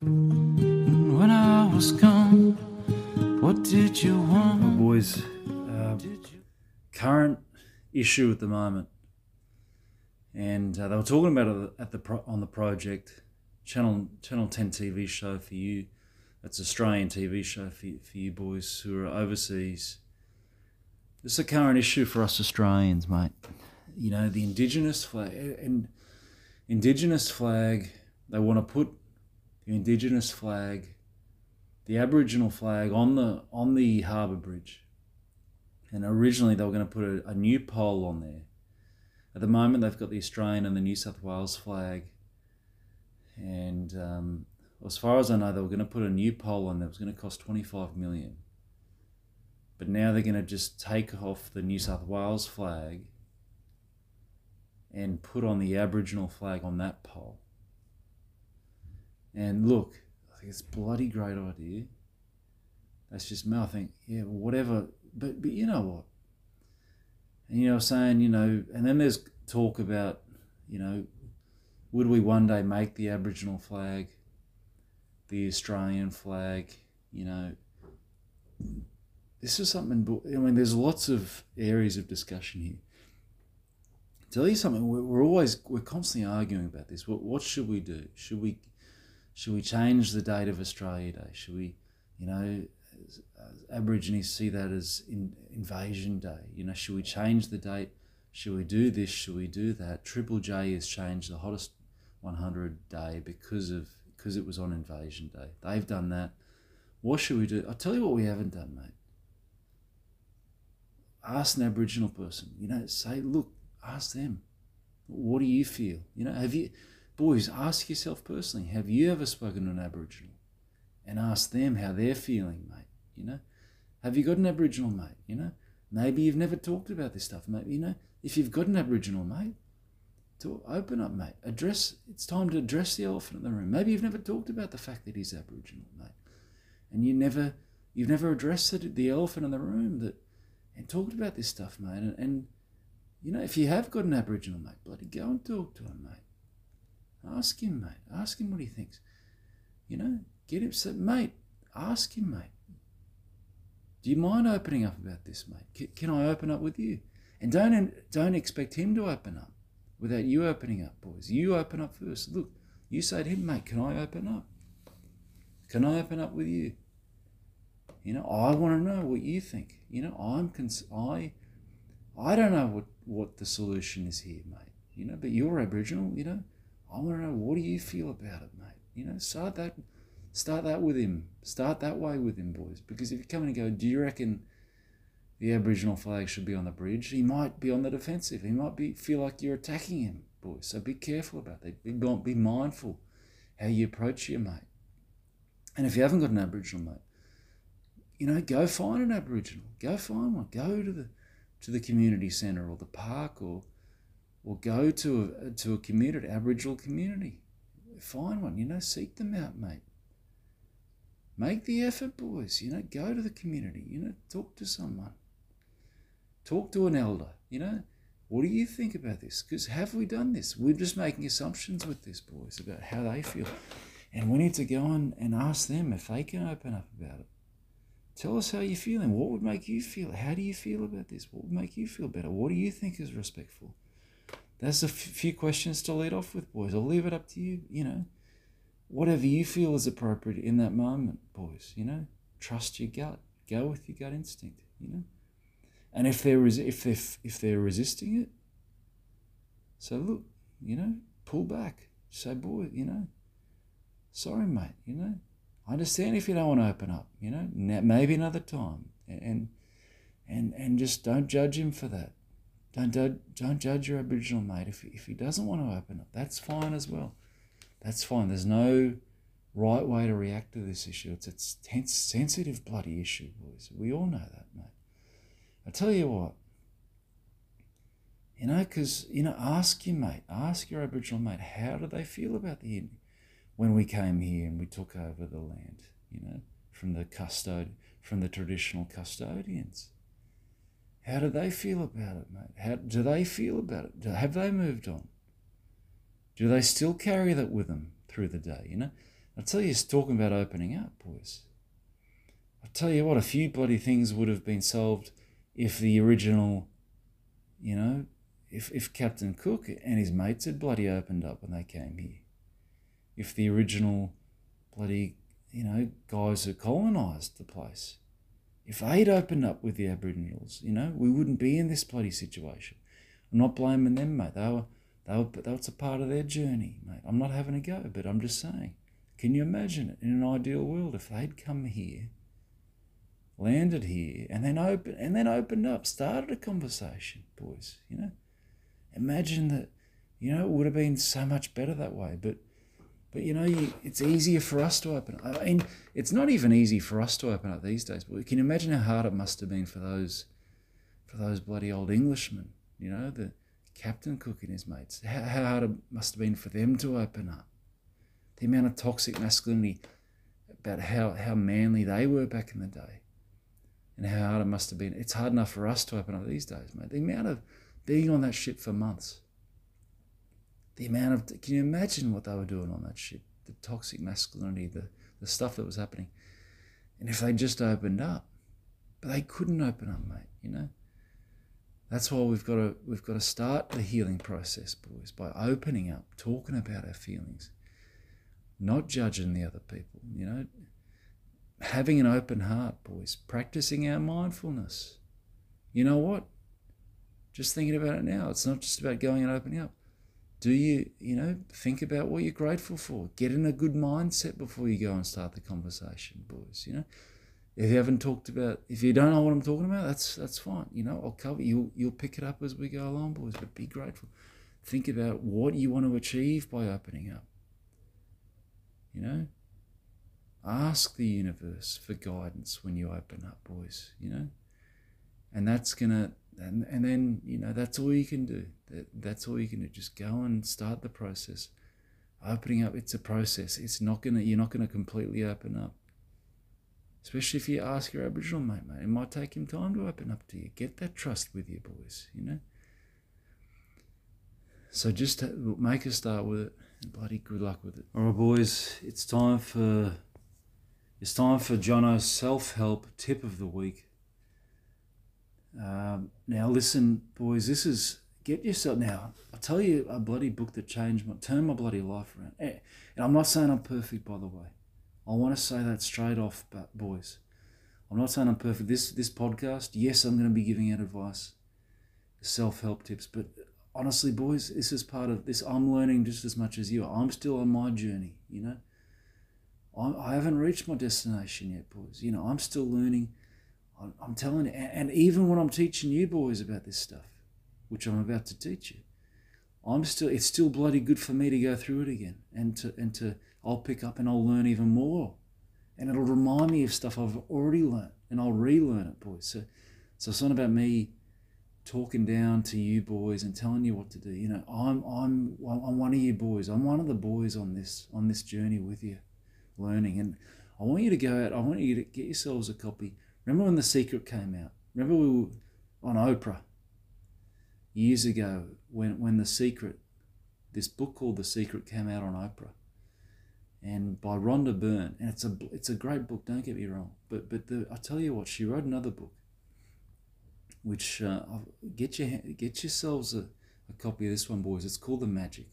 When I was gone, what did you want? boys. Uh, current issue at the moment, and uh, they were talking about it at the pro- on the project channel Channel Ten TV show for you. That's Australian TV show for you, for you boys who are overseas. It's a current issue for us Australians, mate. You know the Indigenous flag and Indigenous flag. They want to put the Indigenous flag the Aboriginal flag on the on the harbour bridge. And originally they were going to put a, a new pole on there. At the moment they've got the Australian and the New South Wales flag. And um, as far as I know, they were going to put a new pole on. It was going to cost twenty five million. But now they're going to just take off the New South Wales flag and put on the Aboriginal flag on that pole. And look, I think it's a bloody great idea. That's just me. I think, yeah, whatever. But but you know what? And you know, saying, you know, and then there's talk about, you know, would we one day make the Aboriginal flag, the Australian flag, you know? This is something. I mean, there's lots of areas of discussion here. Tell you something. We're, we're always we're constantly arguing about this. What what should we do? Should we should we change the date of Australia Day? Should we, you know, as, as Aborigines see that as in, Invasion Day? You know, should we change the date? Should we do this? Should we do that? Triple J has changed the hottest 100 day because of because it was on Invasion Day. They've done that. What should we do? I'll tell you what we haven't done, mate. Ask an Aboriginal person. You know, say, look, ask them. What do you feel? You know, have you boys, ask yourself personally, have you ever spoken to an Aboriginal and asked them how they're feeling, mate? You know, have you got an Aboriginal mate? You know, maybe you've never talked about this stuff, maybe, you know, if you've got an Aboriginal mate, to open up, mate. Address, it's time to address the elephant in the room. Maybe you've never talked about the fact that he's Aboriginal, mate. And you never, you've never addressed it, the elephant in the room that, and talked about this stuff, mate. And, and you know, if you have got an Aboriginal mate, bloody go and talk to him, mate. Ask him, mate. Ask him what he thinks. You know, get him, say, mate, ask him, mate. Do you mind opening up about this, mate? Can, can I open up with you? And don't don't expect him to open up without you opening up, boys. You open up first. Look, you say to him, mate, can I open up? Can I open up with you? You know, I want to know what you think. You know, I'm cons- I I don't know what what the solution is here, mate. You know, but you're Aboriginal. You know, I want to know what do you feel about it, mate. You know, start that, start that with him. Start that way with him, boys. Because if you come in and go, do you reckon the Aboriginal flag should be on the bridge? He might be on the defensive. He might be feel like you're attacking him, boys. So be careful about that. Be, be mindful how you approach your mate. And if you haven't got an Aboriginal mate, you know, go find an Aboriginal. Go find one. Go to the to the community centre or the park or or go to a, to a community, Aboriginal community. Find one, you know, seek them out, mate. Make the effort, boys. You know, go to the community. You know, talk to someone. Talk to an elder. You know, what do you think about this? Because have we done this? We're just making assumptions with this, boys, about how they feel. And we need to go on and ask them if they can open up about it. Tell us how you're feeling. What would make you feel? How do you feel about this? What would make you feel better? What do you think is respectful? That's a f- few questions to lead off with, boys. I'll leave it up to you. You know, whatever you feel is appropriate in that moment, boys. You know, trust your gut. Go with your gut instinct. You know, and if they're res- if they if they're resisting it, so look, you know, pull back. Say, boy, you know, sorry, mate. You know, I understand if you don't want to open up. You know, maybe another time, and and and just don't judge him for that. Don't, don't, judge your Aboriginal mate if, if he doesn't want to open up. That's fine as well. That's fine. There's no right way to react to this issue. It's a tense, sensitive bloody issue, boys. We all know that, mate. I tell you what, you know, because, you know, ask your mate, ask your Aboriginal mate, how do they feel about the when we came here and we took over the land, you know, from the custod, from the traditional custodians? How do they feel about it, mate? How do they feel about it? Have they moved on? Do they still carry that with them through the day? You know, I tell you, it's talking about opening up, boys. I tell you what, a few bloody things would have been solved if the original, you know, if, if Captain Cook and his mates had bloody opened up when they came here. If the original bloody, you know, guys who colonised the place, if they'd opened up with the Aboriginals, you know, we wouldn't be in this bloody situation. I'm not blaming them, mate. They were, they were, that's a part of their journey, mate. I'm not having a go, but I'm just saying. Can you imagine it in an ideal world if they'd come here, landed here, and then open and then opened up, started a conversation, boys? You know, imagine that. You know, it would have been so much better that way. But, but you know, you, it's easier for us to open. I mean, it's not even easy for us to open up these days. But we can imagine how hard it must have been for those, for those bloody old Englishmen? You know, the Captain Cook and his mates. How, how hard it must have been for them to open up. The amount of toxic masculinity about how, how manly they were back in the day and how hard it must have been. It's hard enough for us to open up these days, mate. The amount of being on that ship for months. The amount of, can you imagine what they were doing on that ship? The toxic masculinity, the, the stuff that was happening. And if they just opened up, but they couldn't open up, mate, you know? That's why we've got to we've got to start the healing process, boys, by opening up, talking about our feelings, not judging the other people, you know, having an open heart, boys, practicing our mindfulness. You know what? Just thinking about it now, it's not just about going and opening up. Do you, you know, think about what you're grateful for? Get in a good mindset before you go and start the conversation, boys, you know. If you haven't talked about, if you don't know what I'm talking about, that's that's fine. You know, I'll cover you. You'll pick it up as we go along, boys. But be grateful. Think about what you want to achieve by opening up. You know, ask the universe for guidance when you open up, boys. You know, and that's gonna, and and then you know that's all you can do. That that's all you can do. Just go and start the process. Opening up, it's a process. It's not gonna, you're not gonna completely open up Especially if you ask your Aboriginal mate, mate. It might take him time to open up to you. Get that trust with you, boys, you know? So just make a start with it. And bloody good luck with it. All right, boys. It's time for it's time for Jonno's self-help tip of the week. Um, now, listen, boys. This is get yourself now. I'll tell you a bloody book that changed my turned my bloody life around. And I'm not saying I'm perfect, by the way. I want to say that straight off, but boys, I'm not saying I'm perfect. This this podcast, yes, I'm going to be giving out advice, self help tips, but honestly, boys, this is part of this. I'm learning just as much as you. I'm still on my journey. You know, I, I haven't reached my destination yet, boys. You know, I'm still learning. I'm, telling you, and, and even when I'm teaching you boys about this stuff, which I'm about to teach you, I'm still. It's still bloody good for me to go through it again and to and to I'll pick up and I'll learn even more. And it'll remind me of stuff I've already learned and I'll relearn it, boys. So, so it's not about me talking down to you boys and telling you what to do. You know, I'm I'm I'm one of you boys. I'm one of the boys on this on this journey with you, learning. And I want you to go out. I want you to get yourselves a copy. Remember when The Secret came out? Remember we were on Oprah years ago when when The Secret, this book called The Secret came out on Oprah and by Rhonda Byrne, and it's a it's a great book. Don't get me wrong, but but the, I tell you what, she wrote another book, which uh, get your get yourselves a, a copy of this one, boys. It's called The Magic.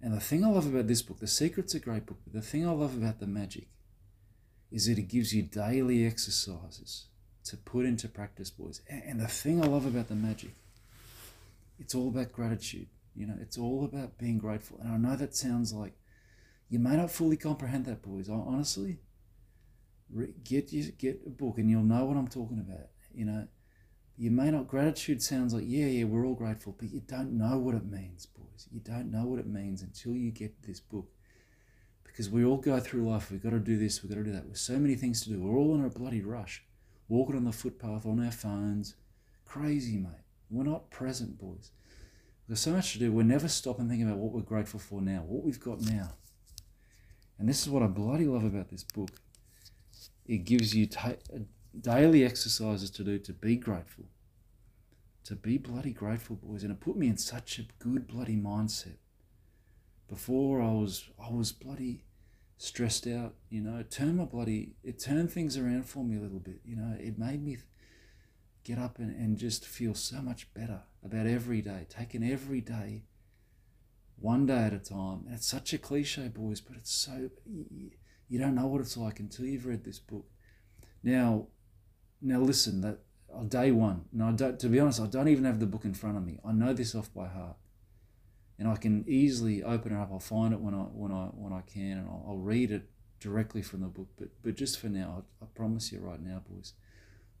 And the thing I love about this book, The Secret's a great book, but the thing I love about The Magic is that it gives you daily exercises to put into practice, boys. And the thing I love about The Magic, it's all about gratitude. You know, it's all about being grateful. And I know that sounds like you may not fully comprehend that, boys. Honestly, get you get a book and you'll know what I'm talking about. You know, you may not. Gratitude sounds like yeah, yeah, we're all grateful, but you don't know what it means, boys. You don't know what it means until you get this book. Because we all go through life. We've got to do this. We've got to do that. With so many things to do, we're all in a bloody rush, walking on the footpath on our phones. Crazy, mate. We're not present, boys. There's so much to do. We're never stopping thinking about what we're grateful for now, what we've got now. And this is what I bloody love about this book. It gives you ta- uh, daily exercises to do to be grateful. To be bloody grateful, boys. And it put me in such a good bloody mindset. Before I was, I was bloody, stressed out. You know, it turned my bloody, it turned things around for me a little bit. You know, it made me get up and, and just feel so much better about every day, taking every day one day at a time. And it's such a cliche, boys, but it's so, you, don't know what it's like until you've read this book. Now, now listen, that on day one, no, I don't, to be honest, I don't even have the book in front of me. I know this off by heart. And I can easily open it up. I'll find it when I when I when I can, and I'll, I'll read it directly from the book. But but just for now, I, I promise you right now, boys,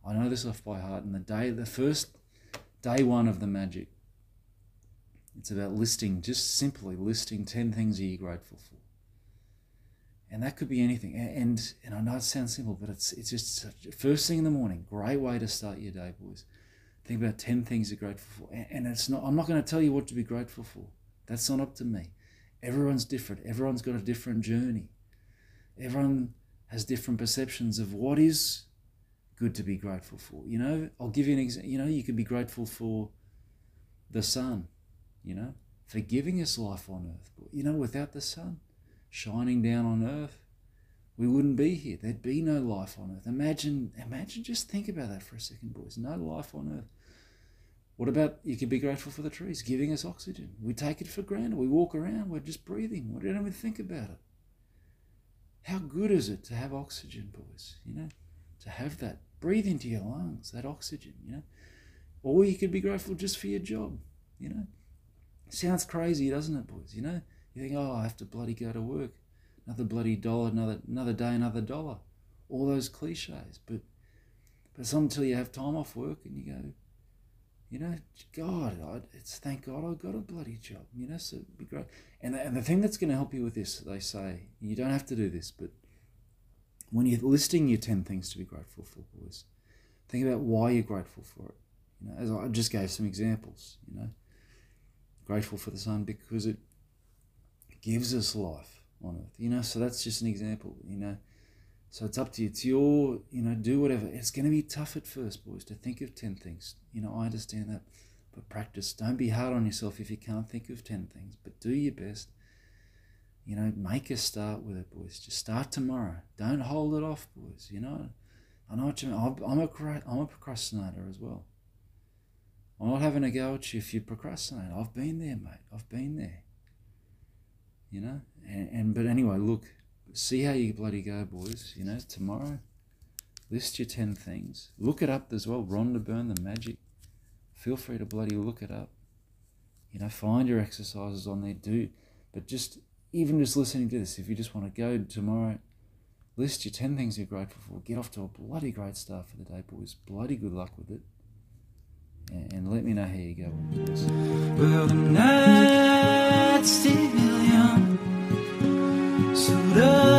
I know this off by heart. And the day, the first day one of the magic, it's about listing, just simply listing 10 things you're grateful for. And that could be anything. And and I know it sounds simple, but it's it's just first thing in the morning. Great way to start your day, boys. Think about 10 things you're grateful for. And it's not I'm not going to tell you what to be grateful for. That's not up to me. Everyone's different. Everyone's got a different journey. Everyone has different perceptions of what is good to be grateful for. You know, I'll give you an example. You know, you could be grateful for the sun, you know, for giving us life on earth. But, you know, without the sun shining down on earth, we wouldn't be here. There'd be no life on earth. Imagine, imagine, just think about that for a second, boys. No life on earth. What about you could be grateful for the trees giving us oxygen? We take it for granted. We walk around, we're just breathing. We don't even think about it. How good is it to have oxygen, boys? You know, to have that. Breathe into your lungs, that oxygen, you know. Or you could be grateful just for your job, you know. Sounds crazy, doesn't it, boys? You know, you think, oh, I have to bloody go to work. Another bloody dollar, another another day, another dollar. All those cliches. But but it's not until you have time off work and you go, you know, God, it's thank God I got a bloody job. You know, so be great. And the, and the thing that's going to help you with this, they say, you don't have to do this, but when you're listing your ten things to be grateful for, boys, think about why you're grateful for it. You know, as I just gave some examples. You know, grateful for the sun because it gives us life on earth. You know, so that's just an example. You know so it's up to you. It's your, you know, do whatever. It's going to be tough at first, boys, to think of 10 things. You know, I understand that. But practice. Don't be hard on yourself if you can't think of 10 things. But do your best. You know, make a start with it, boys. Just start tomorrow. Don't hold it off, boys. You know, I know what you mean. I'm a, I'm a procrastinator as well. I'm not having a go at you if you procrastinate. I've been there, mate. I've been there. You know, and, and but anyway, look, see how you bloody go, boys. You know, tomorrow, list your 10 things. Look it up as well. Rhonda Byrne, the magic. Feel free to bloody look it up. You know, find your exercises on there. Do, but just, even just listening to this, if you just want to go tomorrow, list your 10 things you're grateful for. Get off to a bloody great start for the day, boys. Bloody good luck with it. And, and let me know how you go. Well, the night's still young. So don't